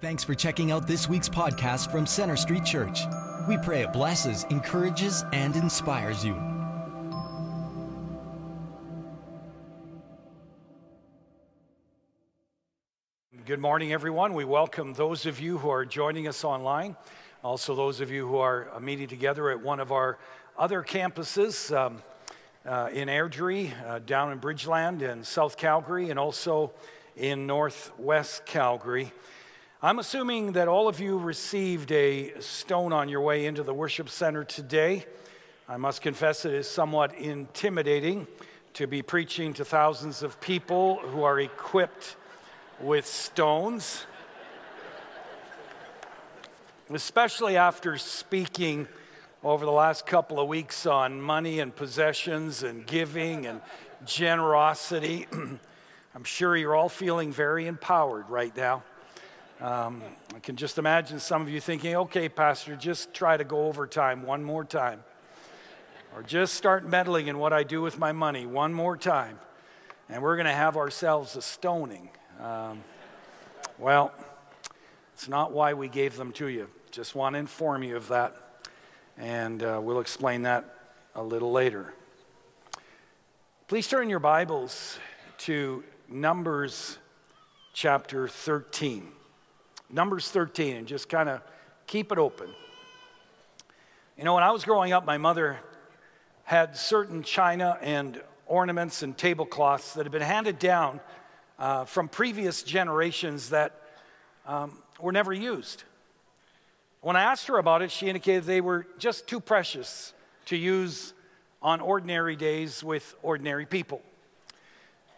Thanks for checking out this week's podcast from Center Street Church. We pray it blesses, encourages, and inspires you. Good morning, everyone. We welcome those of you who are joining us online, also those of you who are meeting together at one of our other campuses um, uh, in Airdrie, uh, down in Bridgeland, in South Calgary, and also in Northwest Calgary. I'm assuming that all of you received a stone on your way into the worship center today. I must confess it is somewhat intimidating to be preaching to thousands of people who are equipped with stones, especially after speaking over the last couple of weeks on money and possessions and giving and generosity. I'm sure you're all feeling very empowered right now. Um, I can just imagine some of you thinking, okay, Pastor, just try to go overtime one more time. Or just start meddling in what I do with my money one more time. And we're going to have ourselves a stoning. Um, well, it's not why we gave them to you. Just want to inform you of that. And uh, we'll explain that a little later. Please turn your Bibles to Numbers chapter 13. Numbers 13, and just kind of keep it open. You know, when I was growing up, my mother had certain china and ornaments and tablecloths that had been handed down uh, from previous generations that um, were never used. When I asked her about it, she indicated they were just too precious to use on ordinary days with ordinary people.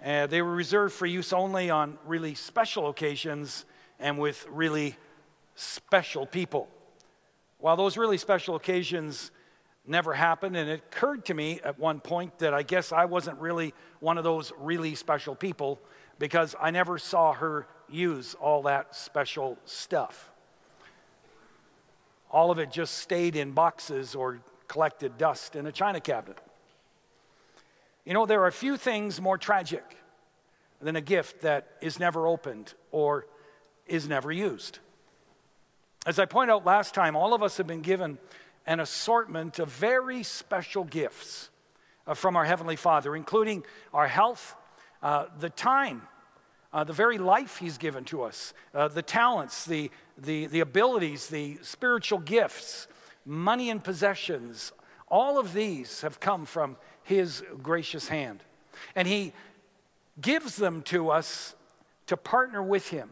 Uh, they were reserved for use only on really special occasions and with really special people. While those really special occasions never happened, and it occurred to me at one point that I guess I wasn't really one of those really special people because I never saw her use all that special stuff. All of it just stayed in boxes or collected dust in a china cabinet. You know, there are few things more tragic than a gift that is never opened or is never used. As I pointed out last time, all of us have been given an assortment of very special gifts uh, from our Heavenly Father, including our health, uh, the time, uh, the very life He's given to us, uh, the talents, the, the, the abilities, the spiritual gifts, money and possessions. All of these have come from His gracious hand. And He gives them to us to partner with Him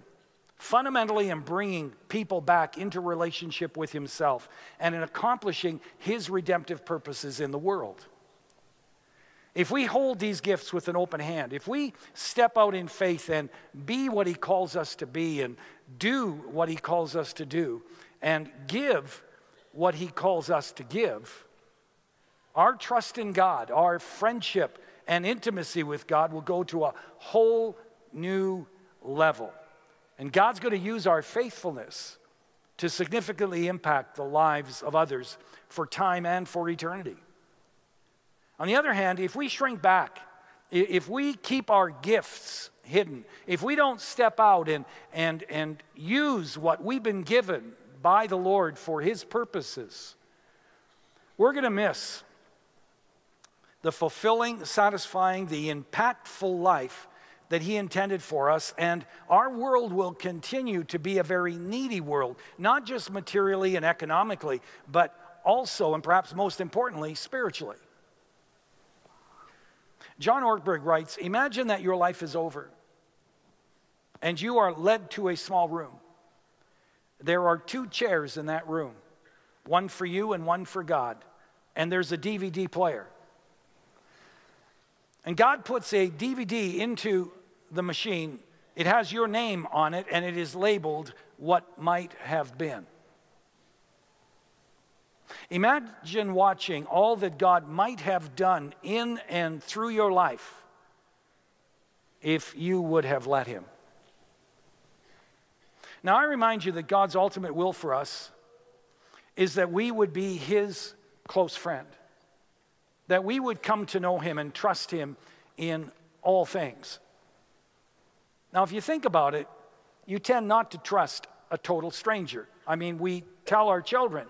fundamentally in bringing people back into relationship with himself and in accomplishing his redemptive purposes in the world. If we hold these gifts with an open hand, if we step out in faith and be what he calls us to be and do what he calls us to do and give what he calls us to give, our trust in God, our friendship and intimacy with God will go to a whole new level. And God's going to use our faithfulness to significantly impact the lives of others for time and for eternity. On the other hand, if we shrink back, if we keep our gifts hidden, if we don't step out and, and, and use what we've been given by the Lord for His purposes, we're going to miss the fulfilling, satisfying, the impactful life that He intended for us. And our world will continue to be a very needy world, not just materially and economically, but also, and perhaps most importantly, spiritually. John Ortberg writes Imagine that your life is over and you are led to a small room. There are two chairs in that room, one for you and one for God, and there's a DVD player. And God puts a DVD into the machine, it has your name on it and it is labeled what might have been. Imagine watching all that God might have done in and through your life if you would have let Him. Now, I remind you that God's ultimate will for us is that we would be His close friend, that we would come to know Him and trust Him in all things. Now, if you think about it, you tend not to trust a total stranger. I mean, we tell our children,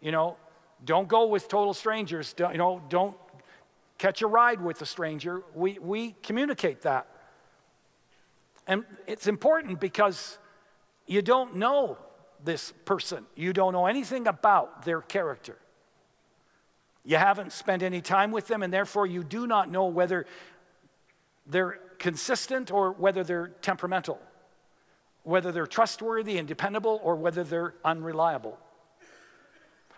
you know, don't go with total strangers. Don't, you know, don't catch a ride with a stranger. We, we communicate that. And it's important because you don't know this person, you don't know anything about their character. You haven't spent any time with them, and therefore you do not know whether they're consistent or whether they're temperamental, whether they're trustworthy and dependable or whether they're unreliable.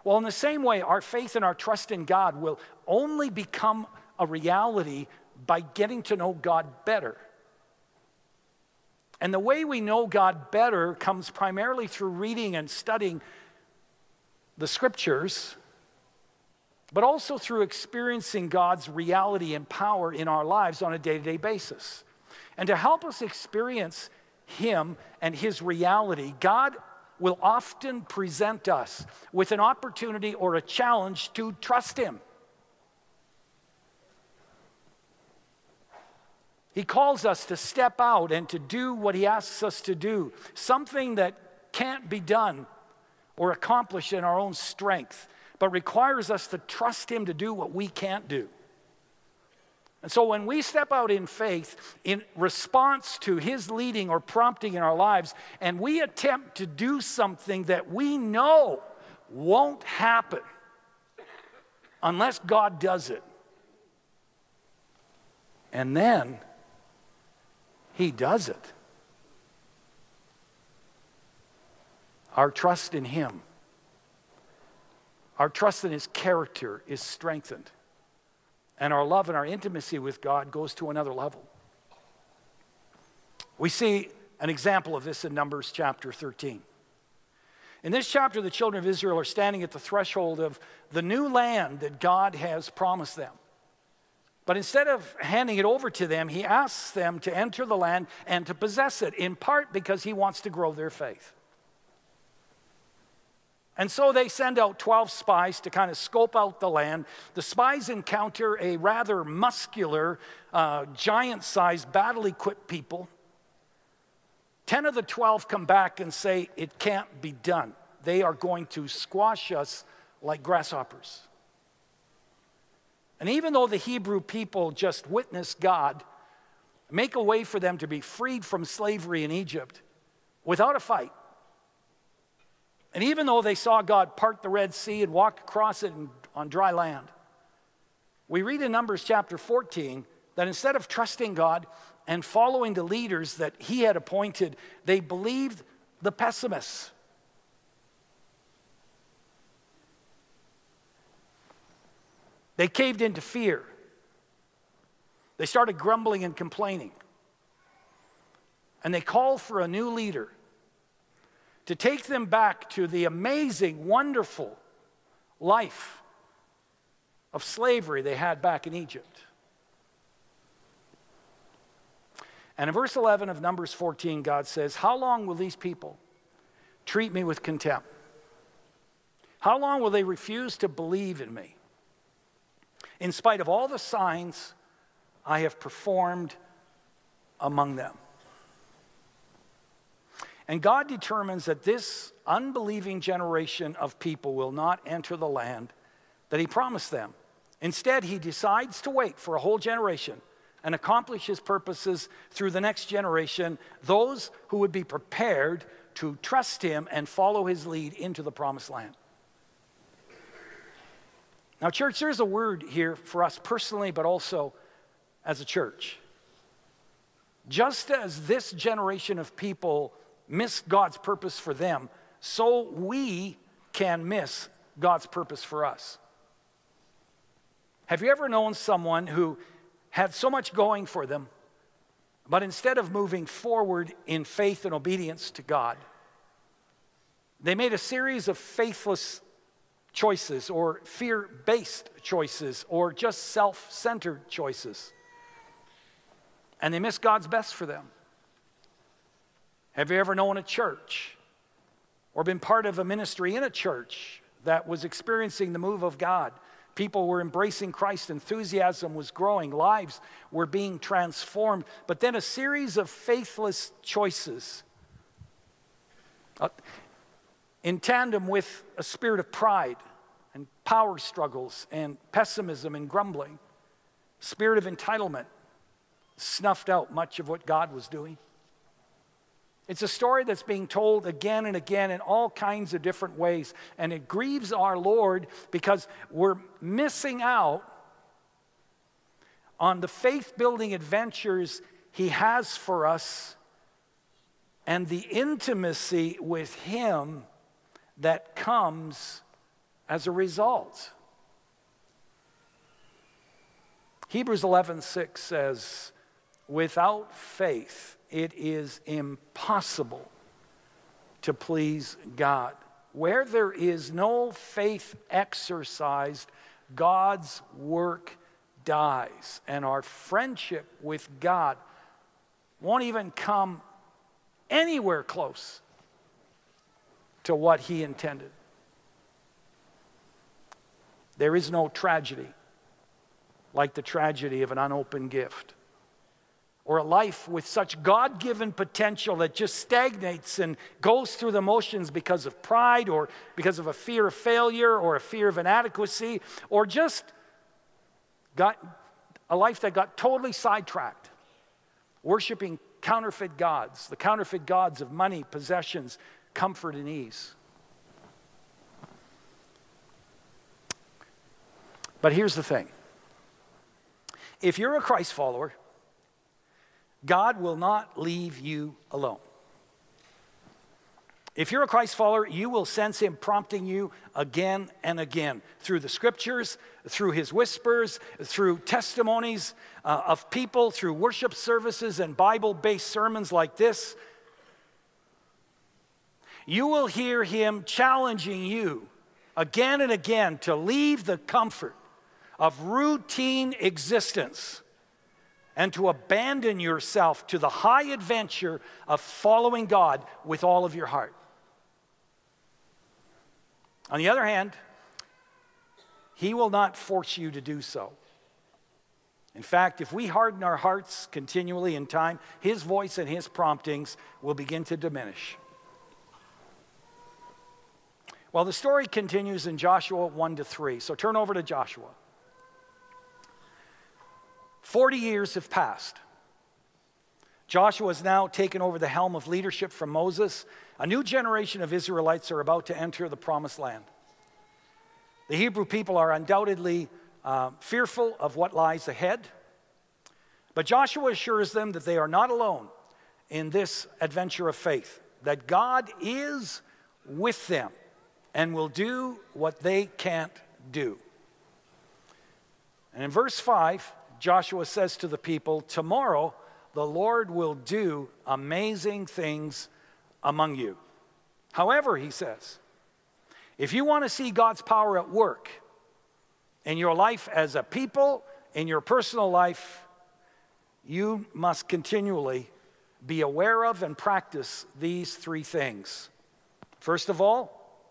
Well, in the same way, our faith and our trust in God will only become a reality by getting to know God better. And the way we know God better comes primarily through reading and studying the scriptures, but also through experiencing God's reality and power in our lives on a day to day basis. And to help us experience Him and His reality, God will often present us with an opportunity or a challenge to trust Him. He calls us to step out and to do what He asks us to do, something that can't be done or accomplished in our own strength, but requires us to trust Him to do what we can't do. And so when we step out in faith in response to His leading or prompting in our lives, and we attempt to do something that we know won't happen unless God does it, and then he does it. Our trust in Him, our trust in His character is strengthened. And our love and our intimacy with God goes to another level. We see an example of this in Numbers chapter 13. In this chapter, the children of Israel are standing at the threshold of the new land that God has promised them. But instead of handing it over to them, he asks them to enter the land and to possess it, in part because he wants to grow their faith. And so they send out 12 spies to kind of scope out the land. The spies encounter a rather muscular, uh, giant sized, battle equipped people. 10 of the 12 come back and say, It can't be done. They are going to squash us like grasshoppers. And even though the Hebrew people just witnessed God make a way for them to be freed from slavery in Egypt without a fight, and even though they saw God part the Red Sea and walk across it on dry land, we read in Numbers chapter 14 that instead of trusting God and following the leaders that He had appointed, they believed the pessimists. They caved into fear. They started grumbling and complaining. And they called for a new leader to take them back to the amazing, wonderful life of slavery they had back in Egypt. And in verse 11 of Numbers 14, God says, How long will these people treat me with contempt? How long will they refuse to believe in me? in spite of all the signs I have performed among them. And God determines that this unbelieving generation of people will not enter the land that He promised them. Instead, He decides to wait for a whole generation and accomplish His purposes through the next generation, those who would be prepared to trust Him and follow His lead into the promised land. Now, church, there's a word here for us personally, but also as a church. Just as this generation of people missed God's purpose for them, so we can miss God's purpose for us. Have you ever known someone who had so much going for them, but instead of moving forward in faith and obedience to God, they made a series of faithless choices or fear based choices or just self centered choices. And they miss God's best for them. Have you ever known a church or been part of a ministry in a church that was experiencing the move of God? People were embracing Christ, enthusiasm was growing, lives were being transformed, but then a series of faithless choices Uh, in tandem with a spirit of pride and power struggles and pessimism and grumbling, spirit of entitlement snuffed out much of what God was doing. It's a story that's being told again and again in all kinds of different ways. And it grieves our Lord because we're missing out on the faith building adventures He has for us and the intimacy with Him that comes as a result. Hebrews 11:6 says, "Without faith it is impossible to please God. Where there is no faith exercised, God's work dies, and our friendship with God won't even come anywhere close to what He intended. There is no tragedy like the tragedy of an unopened gift or a life with such God given potential that just stagnates and goes through the motions because of pride or because of a fear of failure or a fear of inadequacy or just got a life that got totally sidetracked, worshiping counterfeit gods, the counterfeit gods of money, possessions, comfort, and ease. But here's the thing if you're a Christ follower, God will not leave you alone. If you're a Christ follower, you will sense Him prompting you again and again through the scriptures, through His whispers, through testimonies uh, of people, through worship services and Bible based sermons like this. You will hear Him challenging you again and again to leave the comfort of routine existence and to abandon yourself to the high adventure of following God with all of your heart. On the other hand, He will not force you to do so. In fact, if we harden our hearts continually in time, His voice and His promptings will begin to diminish. Well, the story continues in Joshua 1 to 3. So turn over to Joshua. 40 years have passed. Joshua has now taken over the helm of leadership from Moses. A new generation of Israelites are about to enter the promised land. The Hebrew people are undoubtedly uh, fearful of what lies ahead, but Joshua assures them that they are not alone in this adventure of faith, that God is with them and will do what they can't do. And in verse 5, Joshua says to the people, Tomorrow the Lord will do amazing things among you. However, he says, if you want to see God's power at work in your life as a people, in your personal life, you must continually be aware of and practice these three things. First of all,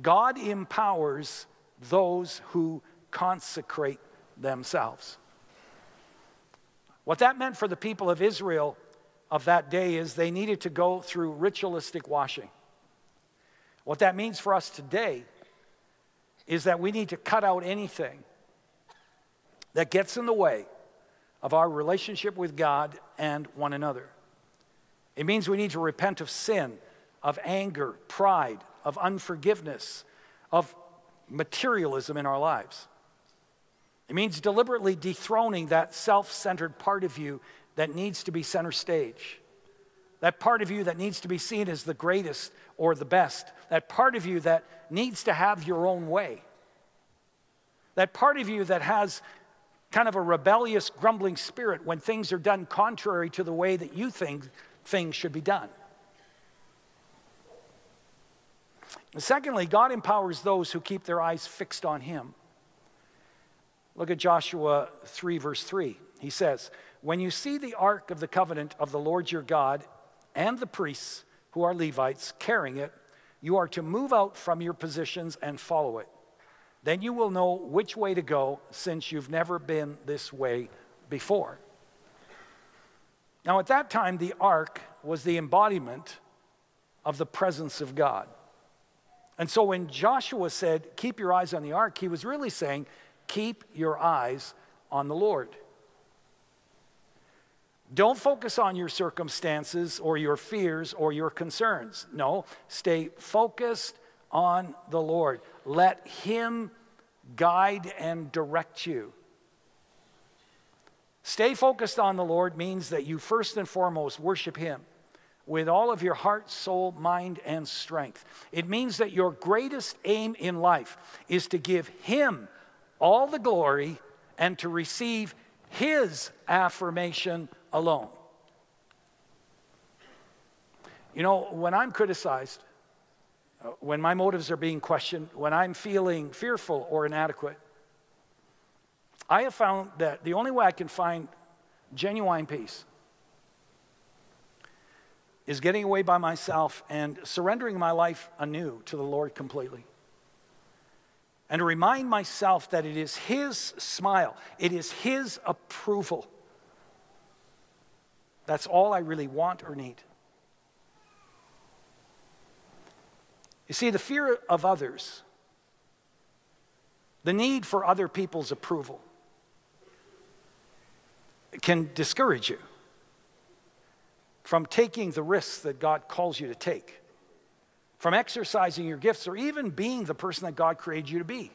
God empowers those who consecrate themselves. What that meant for the people of Israel of that day is they needed to go through ritualistic washing. What that means for us today is that we need to cut out anything that gets in the way of our relationship with God and one another. It means we need to repent of sin, of anger, pride, of unforgiveness, of materialism in our lives. It means deliberately dethroning that self centered part of you that needs to be center stage. That part of you that needs to be seen as the greatest or the best. That part of you that needs to have your own way. That part of you that has kind of a rebellious, grumbling spirit when things are done contrary to the way that you think things should be done. secondly, God empowers those who keep their eyes fixed on Him. Look at Joshua 3, verse 3. He says, When you see the ark of the covenant of the Lord your God and the priests who are Levites carrying it, you are to move out from your positions and follow it. Then you will know which way to go since you've never been this way before. Now, at that time, the ark was the embodiment of the presence of God. And so when Joshua said, Keep your eyes on the ark, he was really saying, Keep your eyes on the Lord. Don't focus on your circumstances or your fears or your concerns. No, stay focused on the Lord. Let Him guide and direct you. Stay focused on the Lord means that you first and foremost worship Him with all of your heart, soul, mind, and strength. It means that your greatest aim in life is to give Him all the glory and to receive His affirmation alone. You know, when I'm criticized, uh, when my motives are being questioned, when I'm feeling fearful or inadequate, I have found that the only way I can find genuine peace is getting away by myself and surrendering my life anew to the Lord completely. And to remind myself that it is His smile, it is His approval. That's all I really want or need. You see, the fear of others, the need for other people's approval, can discourage you from taking the risks that God calls you to take, from exercising your gifts, or even being the person that God created you to be.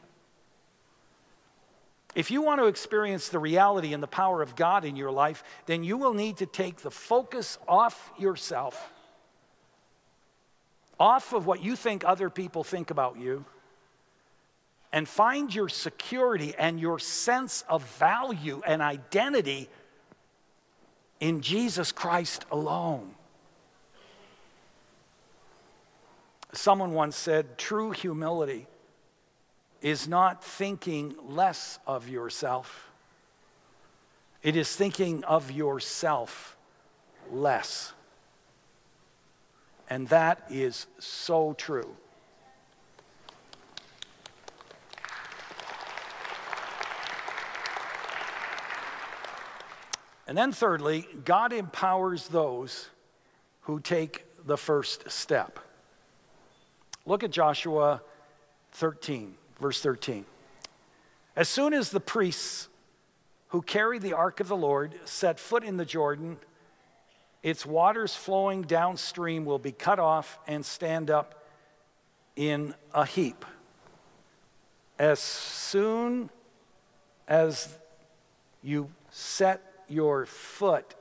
If you want to experience the reality and the power of God in your life, then you will need to take the focus off yourself, off of what you think other people think about you, and find your security and your sense of value and identity in Jesus Christ alone. Someone once said, true humility is not thinking less of yourself, it is thinking of yourself less. And that is so true. And then, thirdly, God empowers those who take the first step. Look at Joshua 13, verse 13. As soon as the priests who carried the ark of the Lord set foot in the Jordan, its waters flowing downstream will be cut off and stand up in a heap. As soon as you set your foot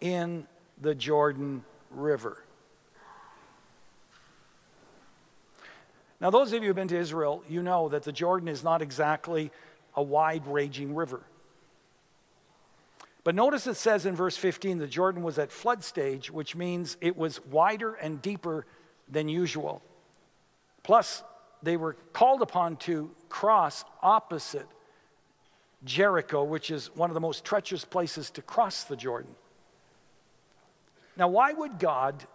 in the Jordan River. Now, those of you who have been to Israel, you know that the Jordan is not exactly a wide raging river. But notice it says in verse 15 the Jordan was at flood stage, which means it was wider and deeper than usual. Plus, they were called upon to cross opposite Jericho, which is one of the most treacherous places to cross the Jordan. Now, why would God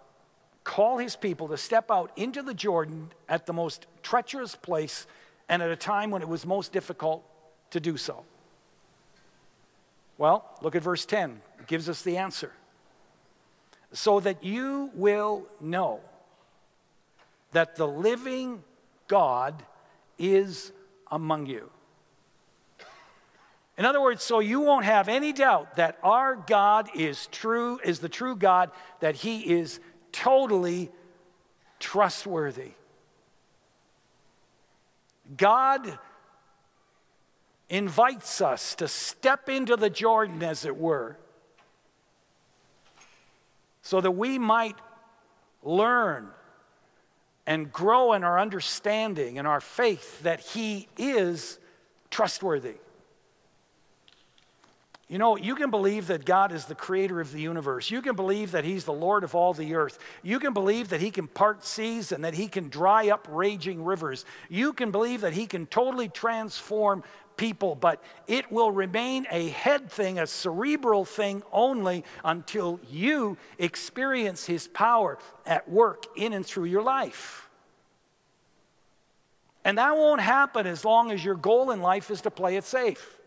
call his people to step out into the Jordan at the most treacherous place and at a time when it was most difficult to do so? Well, look at verse 10. It gives us the answer. So that you will know that the living God is among you. In other words, so you won't have any doubt that our God is true, is the true God, that He is totally trustworthy. God invites us to step into the Jordan, as it were, so that we might learn and grow in our understanding and our faith that He is trustworthy. You know, you can believe that God is the creator of the universe. You can believe that He's the Lord of all the earth. You can believe that He can part seas and that He can dry up raging rivers. You can believe that He can totally transform people, but it will remain a head thing, a cerebral thing only until you experience His power at work in and through your life. And that won't happen as long as your goal in life is to play it safe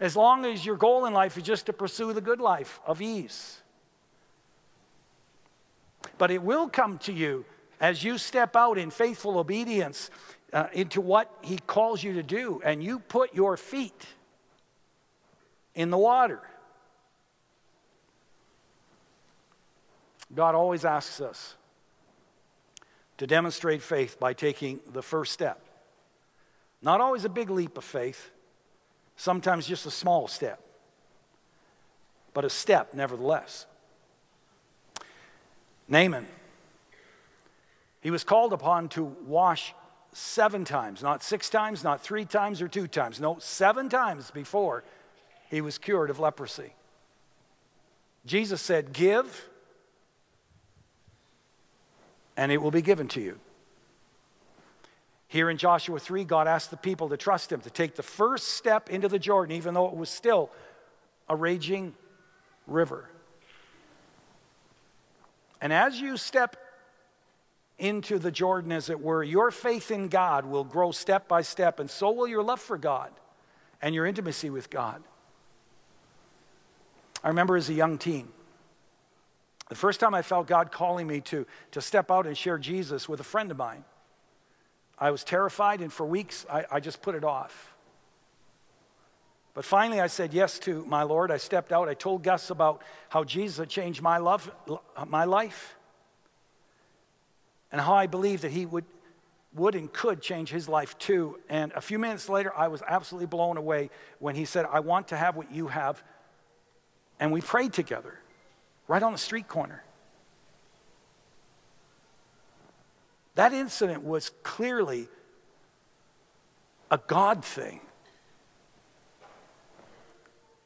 as long as your goal in life is just to pursue the good life of ease. But it will come to you as you step out in faithful obedience uh, into what He calls you to do, and you put your feet in the water. God always asks us to demonstrate faith by taking the first step. Not always a big leap of faith, sometimes just a small step, but a step nevertheless. Naaman, he was called upon to wash seven times, not six times, not three times or two times. No, seven times before he was cured of leprosy. Jesus said, Give, and it will be given to you. Here in Joshua 3, God asked the people to trust Him, to take the first step into the Jordan, even though it was still a raging river. And as you step into the Jordan, as it were, your faith in God will grow step by step, and so will your love for God and your intimacy with God. I remember as a young teen, the first time I felt God calling me to, to step out and share Jesus with a friend of mine, I was terrified, and for weeks I, I just put it off. But finally, I said yes to my Lord. I stepped out. I told Gus about how Jesus had changed my, love, my life and how I believed that he would, would and could change his life too. And a few minutes later, I was absolutely blown away when he said, I want to have what you have. And we prayed together right on the street corner. That incident was clearly a God thing.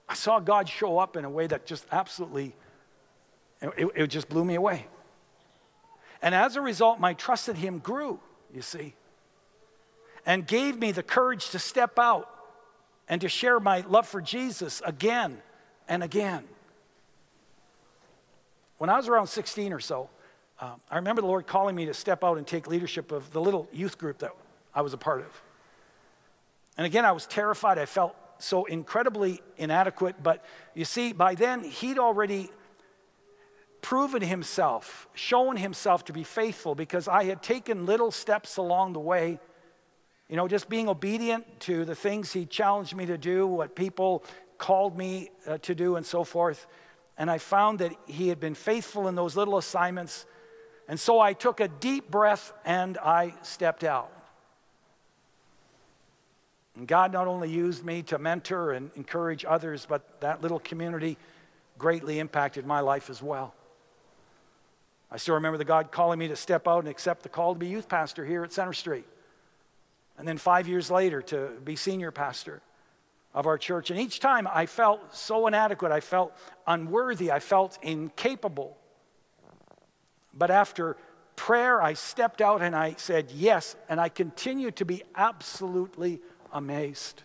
I saw God show up in a way that just absolutely, it, it just blew me away. And as a result, my trust in Him grew, you see, and gave me the courage to step out and to share my love for Jesus again and again. When I was around 16 or so, um, I remember the Lord calling me to step out and take leadership of the little youth group that I was a part of. And again, I was terrified. I felt so incredibly inadequate. But you see, by then, He'd already proven himself, shown himself to be faithful because I had taken little steps along the way. You know, just being obedient to the things he challenged me to do, what people called me uh, to do, and so forth. And I found that he had been faithful in those little assignments. And so I took a deep breath and I stepped out. And God not only used me to mentor and encourage others, but that little community greatly impacted my life as well. I still remember the God calling me to step out and accept the call to be youth pastor here at Center Street. And then five years later to be senior pastor of our church. And each time I felt so inadequate, I felt unworthy, I felt incapable. But after prayer, I stepped out and I said yes, and I continue to be absolutely amazed.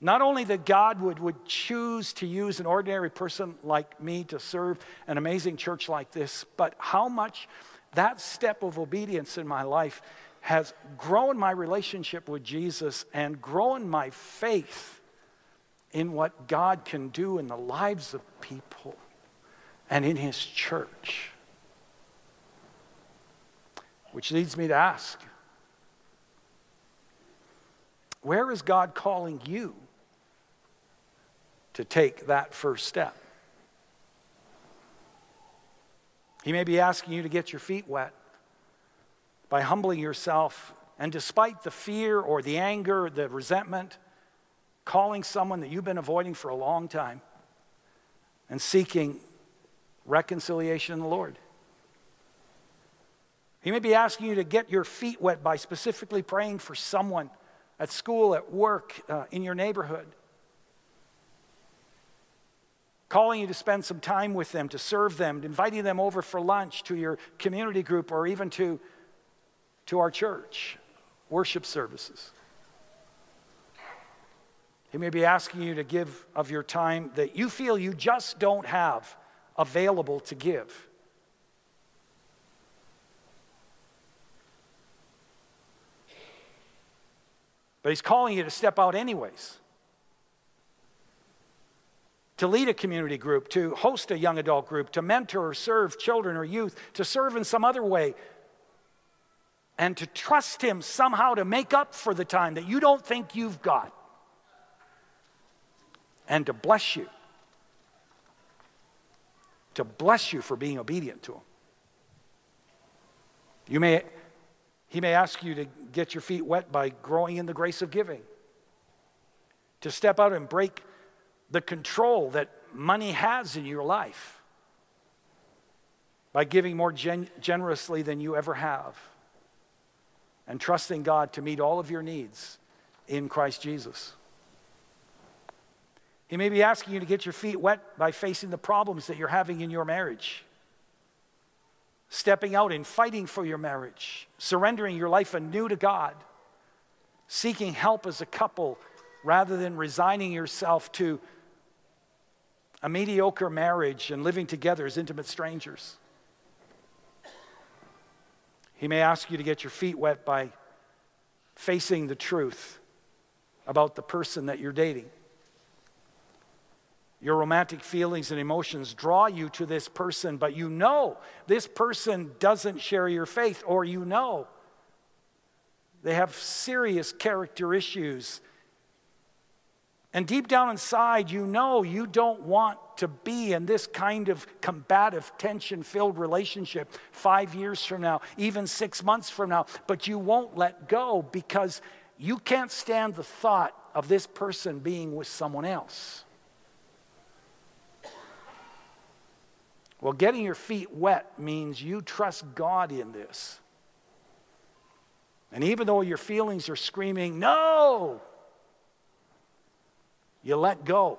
Not only that God would, would choose to use an ordinary person like me to serve an amazing church like this, but how much that step of obedience in my life has grown my relationship with Jesus and grown my faith in what God can do in the lives of people and in His church. Which leads me to ask where is God calling you to take that first step. He may be asking you to get your feet wet by humbling yourself, and despite the fear or the anger, the resentment, calling someone that you've been avoiding for a long time and seeking reconciliation in the Lord. He may be asking you to get your feet wet by specifically praying for someone at school, at work, uh, in your neighborhood calling you to spend some time with them, to serve them, inviting them over for lunch to your community group or even to, to our church worship services. He may be asking you to give of your time that you feel you just don't have available to give. But he's calling you to step out anyways. to lead a community group, to host a young adult group, to mentor or serve children or youth, to serve in some other way, and to trust Him somehow to make up for the time that you don't think you've got, and to bless you. To bless you for being obedient to Him. You may, he may ask you to get your feet wet by growing in the grace of giving, to step out and break the control that money has in your life by giving more gen- generously than you ever have and trusting God to meet all of your needs in Christ Jesus. He may be asking you to get your feet wet by facing the problems that you're having in your marriage, stepping out and fighting for your marriage, surrendering your life anew to God, seeking help as a couple rather than resigning yourself to a mediocre marriage and living together as intimate strangers. He may ask you to get your feet wet by facing the truth about the person that you're dating. Your romantic feelings and emotions draw you to this person, but you know this person doesn't share your faith, or you know they have serious character issues and deep down inside, you know you don't want to be in this kind of combative, tension filled relationship five years from now, even six months from now, but you won't let go because you can't stand the thought of this person being with someone else. Well, getting your feet wet means you trust God in this. And even though your feelings are screaming, no, you let go.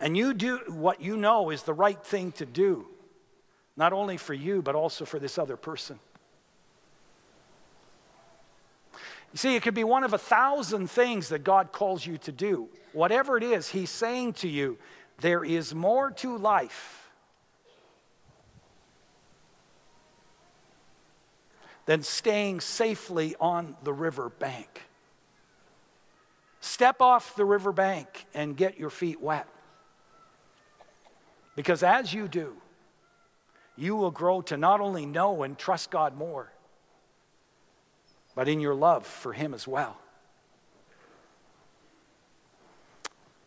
And you do what you know is the right thing to do, not only for you, but also for this other person. You see, it could be one of a thousand things that God calls you to do. Whatever it is, He's saying to you, there is more to life than staying safely on the river bank. Step off the river bank and get your feet wet. Because as you do, you will grow to not only know and trust God more, but in your love for Him as well.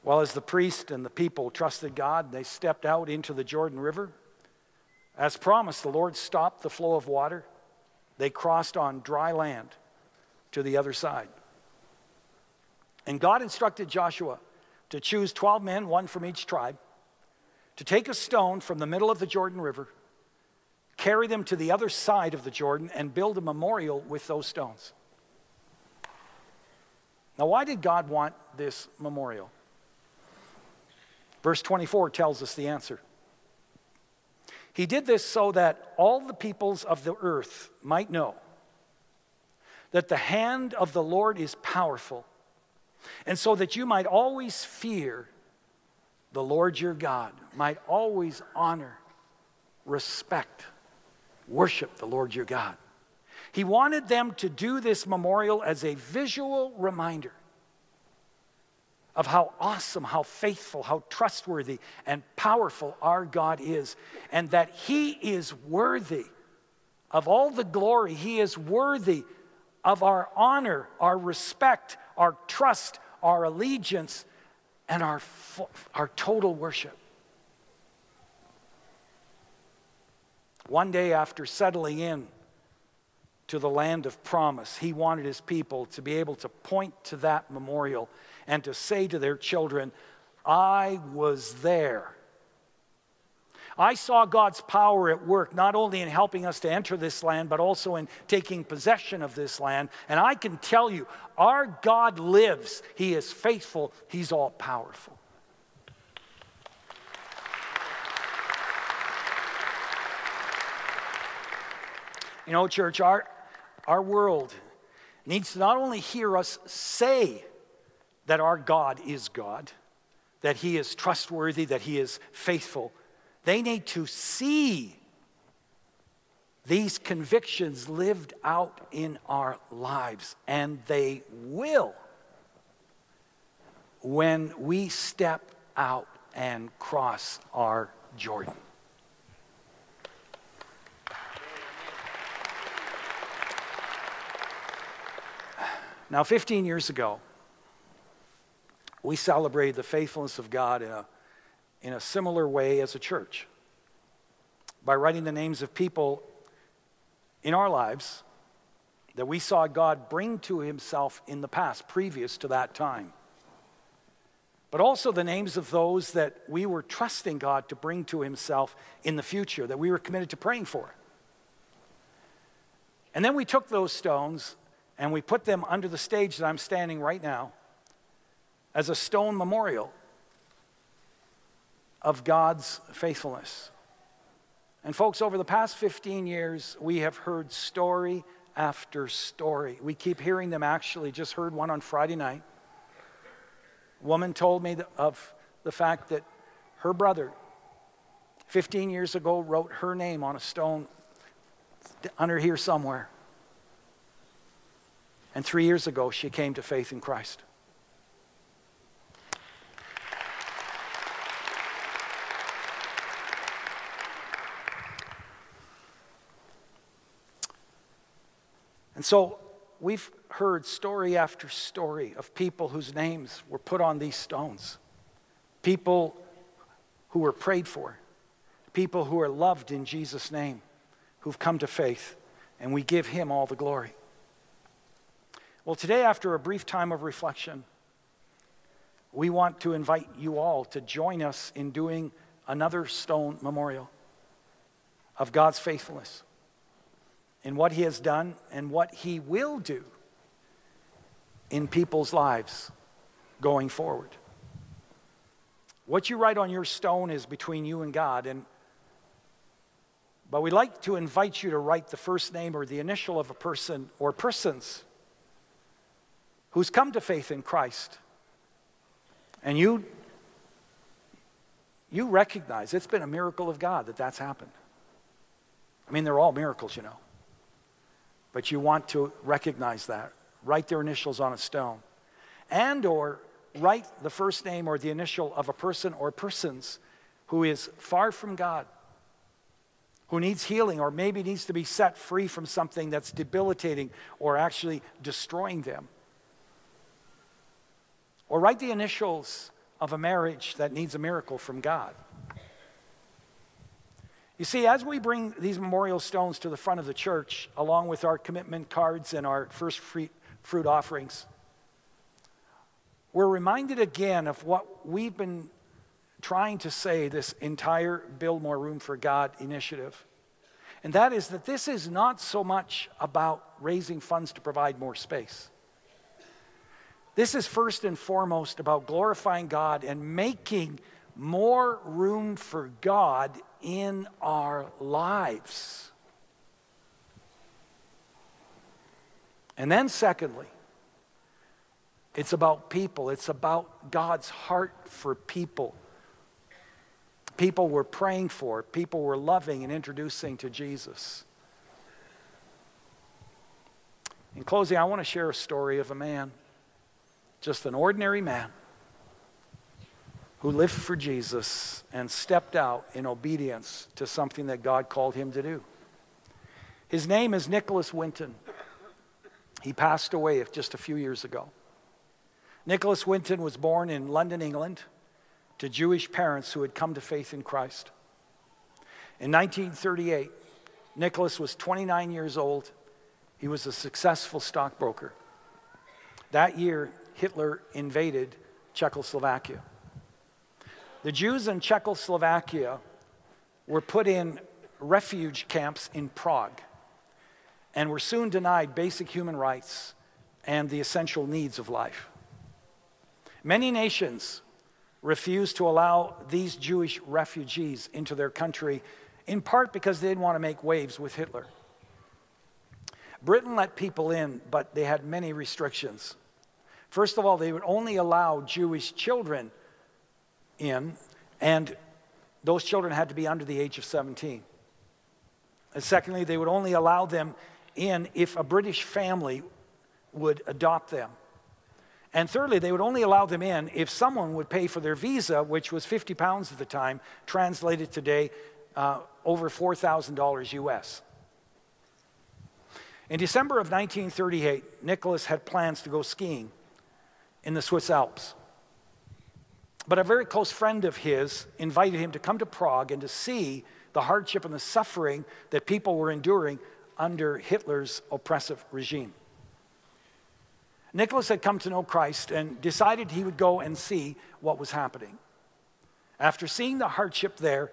Well, as the priest and the people trusted God, they stepped out into the Jordan River. As promised, the Lord stopped the flow of water. They crossed on dry land to the other side. And God instructed Joshua to choose 12 men, one from each tribe, to take a stone from the middle of the Jordan River, carry them to the other side of the Jordan, and build a memorial with those stones. Now, why did God want this memorial? Verse 24 tells us the answer. He did this so that all the peoples of the earth might know that the hand of the Lord is powerful and so that you might always fear the Lord your God, might always honor, respect, worship the Lord your God. He wanted them to do this memorial as a visual reminder of how awesome, how faithful, how trustworthy, and powerful our God is, and that He is worthy of all the glory. He is worthy of our honor, our respect, our trust, our allegiance, and our, our total worship. One day after settling in to the land of promise, he wanted his people to be able to point to that memorial and to say to their children, I was there I saw God's power at work, not only in helping us to enter this land, but also in taking possession of this land. And I can tell you, our God lives. He is faithful, He's all powerful. You know, church, our, our world needs to not only hear us say that our God is God, that He is trustworthy, that He is faithful, they need to see these convictions lived out in our lives, and they will when we step out and cross our Jordan. Now, 15 years ago, we celebrated the faithfulness of God in a, in a similar way as a church by writing the names of people in our lives that we saw God bring to himself in the past, previous to that time. But also the names of those that we were trusting God to bring to himself in the future, that we were committed to praying for. And then we took those stones and we put them under the stage that I'm standing right now as a stone memorial of God's faithfulness. And, folks, over the past 15 years, we have heard story after story. We keep hearing them actually, just heard one on Friday night. Woman told me of the fact that her brother, 15 years ago, wrote her name on a stone under here somewhere. And three years ago, she came to faith in Christ. And so we've heard story after story of people whose names were put on these stones, people who were prayed for, people who are loved in Jesus' name, who've come to faith, and we give him all the glory. Well, today, after a brief time of reflection, we want to invite you all to join us in doing another stone memorial of God's faithfulness in what he has done and what he will do in people's lives going forward. What you write on your stone is between you and God and but we'd like to invite you to write the first name or the initial of a person or persons who's come to faith in Christ. And you you recognize it's been a miracle of God that that's happened. I mean, they're all miracles, you know but you want to recognize that. Write their initials on a stone. And or write the first name or the initial of a person or persons who is far from God, who needs healing or maybe needs to be set free from something that's debilitating or actually destroying them. Or write the initials of a marriage that needs a miracle from God. You see, as we bring these memorial stones to the front of the church, along with our commitment cards and our first fruit offerings, we're reminded again of what we've been trying to say this entire Build More Room for God initiative. And that is that this is not so much about raising funds to provide more space. This is first and foremost about glorifying God and making more room for God in our lives. And then, secondly, it's about people. It's about God's heart for people. People we're praying for, people we're loving and introducing to Jesus. In closing, I want to share a story of a man, just an ordinary man who lived for Jesus and stepped out in obedience to something that God called him to do. His name is Nicholas Winton. He passed away just a few years ago. Nicholas Winton was born in London, England, to Jewish parents who had come to faith in Christ. In 1938, Nicholas was 29 years old. He was a successful stockbroker. That year, Hitler invaded Czechoslovakia. The Jews in Czechoslovakia were put in refuge camps in Prague and were soon denied basic human rights and the essential needs of life. Many nations refused to allow these Jewish refugees into their country, in part because they didn't want to make waves with Hitler. Britain let people in, but they had many restrictions. First of all, they would only allow Jewish children in, and those children had to be under the age of 17. And secondly, they would only allow them in if a British family would adopt them. And thirdly, they would only allow them in if someone would pay for their visa, which was 50 pounds at the time, translated today uh, over $4,000 US. In December of 1938, Nicholas had plans to go skiing in the Swiss Alps. But a very close friend of his invited him to come to Prague and to see the hardship and the suffering that people were enduring under Hitler's oppressive regime. Nicholas had come to know Christ and decided he would go and see what was happening. After seeing the hardship there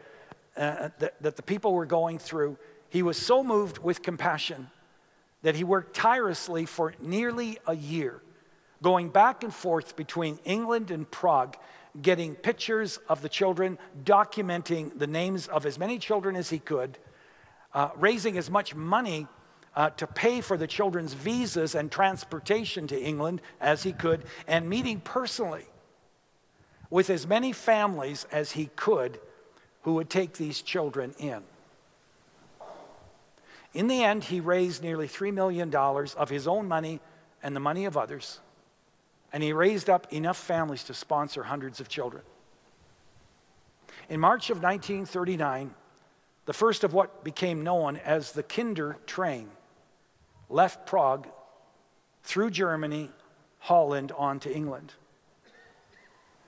uh, that, that the people were going through, he was so moved with compassion that he worked tirelessly for nearly a year, going back and forth between England and Prague, getting pictures of the children, documenting the names of as many children as he could, uh, raising as much money uh, to pay for the children's visas and transportation to England as he could, and meeting personally with as many families as he could who would take these children in. In the end, he raised nearly $3 million of his own money and the money of others, and he raised up enough families to sponsor hundreds of children. In March of 1939, the first of what became known as the Kinder train left Prague through Germany, Holland, on to England.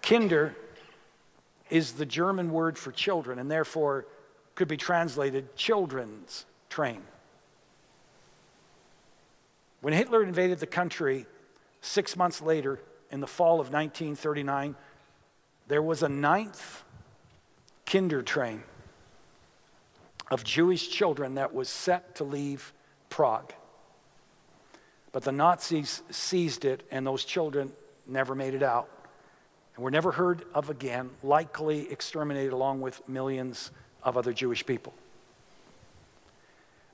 Kinder is the German word for children and therefore could be translated children's train. When Hitler invaded the country six months later, in the fall of 1939, there was a ninth kinder train of Jewish children that was set to leave Prague. But the Nazis seized it, and those children never made it out and were never heard of again, likely exterminated along with millions of other Jewish people.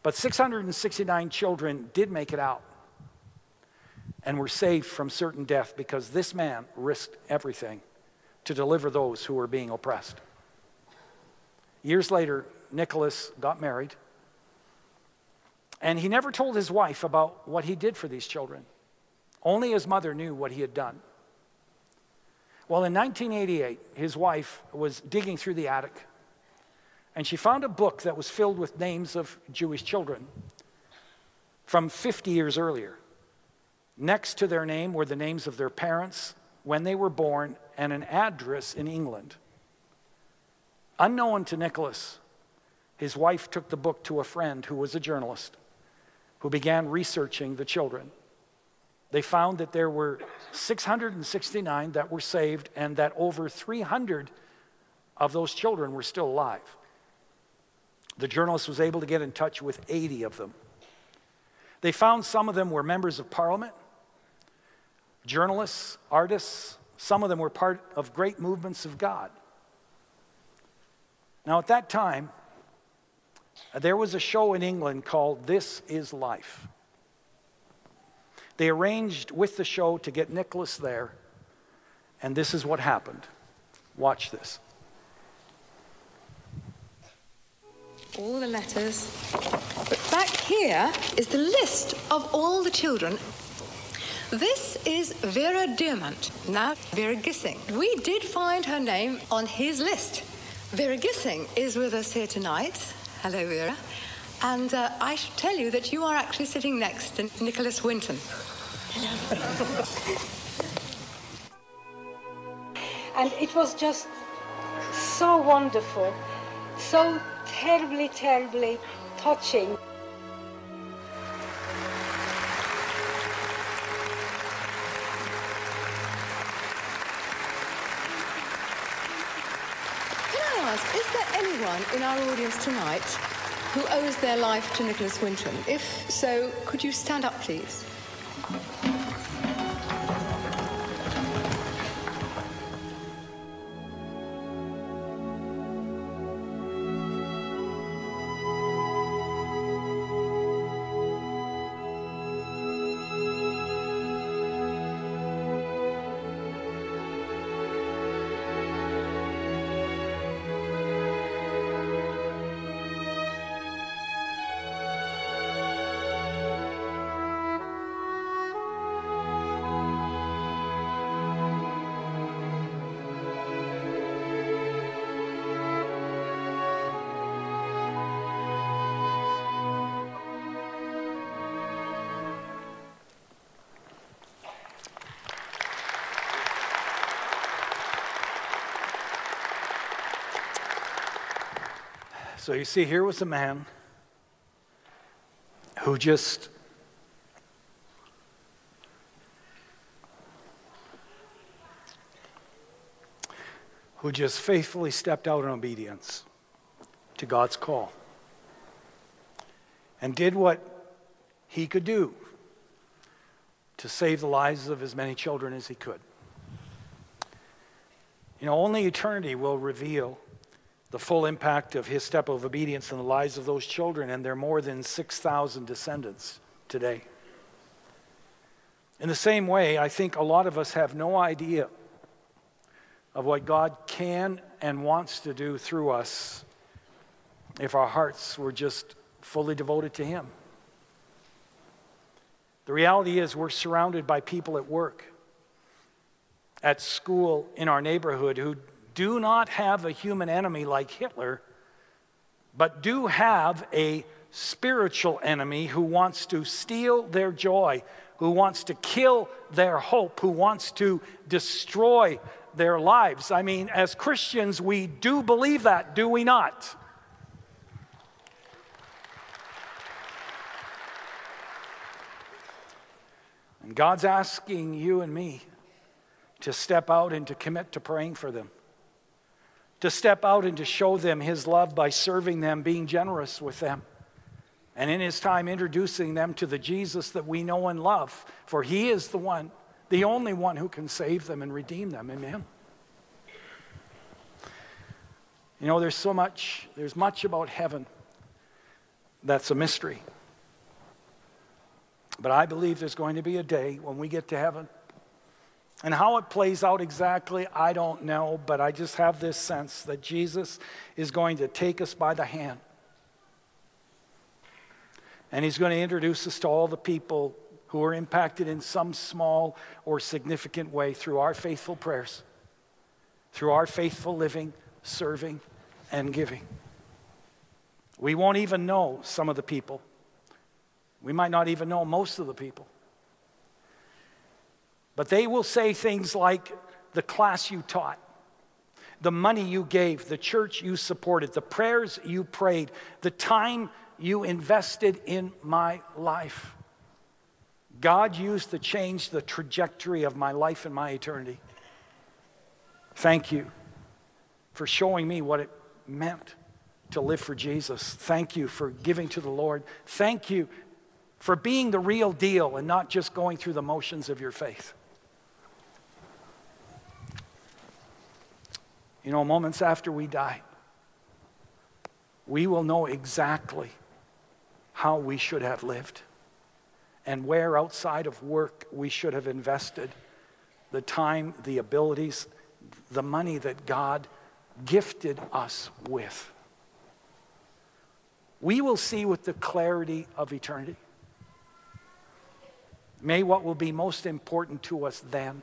But 669 children did make it out and were saved from certain death because this man risked everything to deliver those who were being oppressed. Years later, Nicholas got married and he never told his wife about what he did for these children. Only his mother knew what he had done. Well, in 1988, his wife was digging through the attic and she found a book that was filled with names of Jewish children from 50 years earlier. Next to their name were the names of their parents, when they were born, and an address in England. Unknown to Nicholas, his wife took the book to a friend who was a journalist who began researching the children. They found that there were 669 that were saved and that over 300 of those children were still alive. The journalist was able to get in touch with 80 of them. They found some of them were members of parliament, journalists, artists, some of them were part of great movements of God. Now, at that time, there was a show in England called This Is Life. They arranged with the show to get Nicholas there, and this is what happened. Watch this. All the letters. But back here is the list of all the children. This is Vera Diamant, now Vera Gissing. We did find her name on his list. Vera Gissing is with us here tonight. Hello, Vera. And uh, I should tell you that you are actually sitting next to Nicholas Winton. Hello. and it was just so wonderful, so terribly, terribly touching. In our audience tonight who owes their life to Nicholas Winton? If so, could you stand up, please? So you see, here was a man who just who just faithfully stepped out in obedience to God's call and did what he could do to save the lives of as many children as he could. You know, only eternity will reveal the full impact of his step of obedience in the lives of those children and their more than 6,000 descendants today. In the same way, I think a lot of us have no idea of what God can and wants to do through us if our hearts were just fully devoted to Him. The reality is, we're surrounded by people at work, at school, in our neighborhood who do not have a human enemy like Hitler, but do have a spiritual enemy who wants to steal their joy, who wants to kill their hope, who wants to destroy their lives. I mean, as Christians, we do believe that, do we not? And God's asking you and me to step out and to commit to praying for them, to step out and to show them His love by serving them, being generous with them, and in His time introducing them to the Jesus that we know and love, for He is the one the only one who can save them and redeem them. Amen. You know, there's so much, there's much about heaven that's a mystery. But I believe there's going to be a day when we get to heaven. And how it plays out exactly, I don't know, but I just have this sense that Jesus is going to take us by the hand. And he's going to introduce us to all the people who are impacted in some small or significant way through our faithful prayers, through our faithful living, serving, and giving. We won't even know some of the people. We might not even know most of the people. But they will say things like the class you taught, the money you gave, the church you supported, the prayers you prayed, the time you invested in my life. God used to change the trajectory of my life and my eternity. Thank you for showing me what it meant to live for Jesus. Thank you for giving to the Lord. Thank you for being the real deal and not just going through the motions of your faith. You know, moments after we die, we will know exactly how we should have lived and where outside of work we should have invested the time, the abilities, the money that God gifted us with. We will see with the clarity of eternity. May what will be most important to us then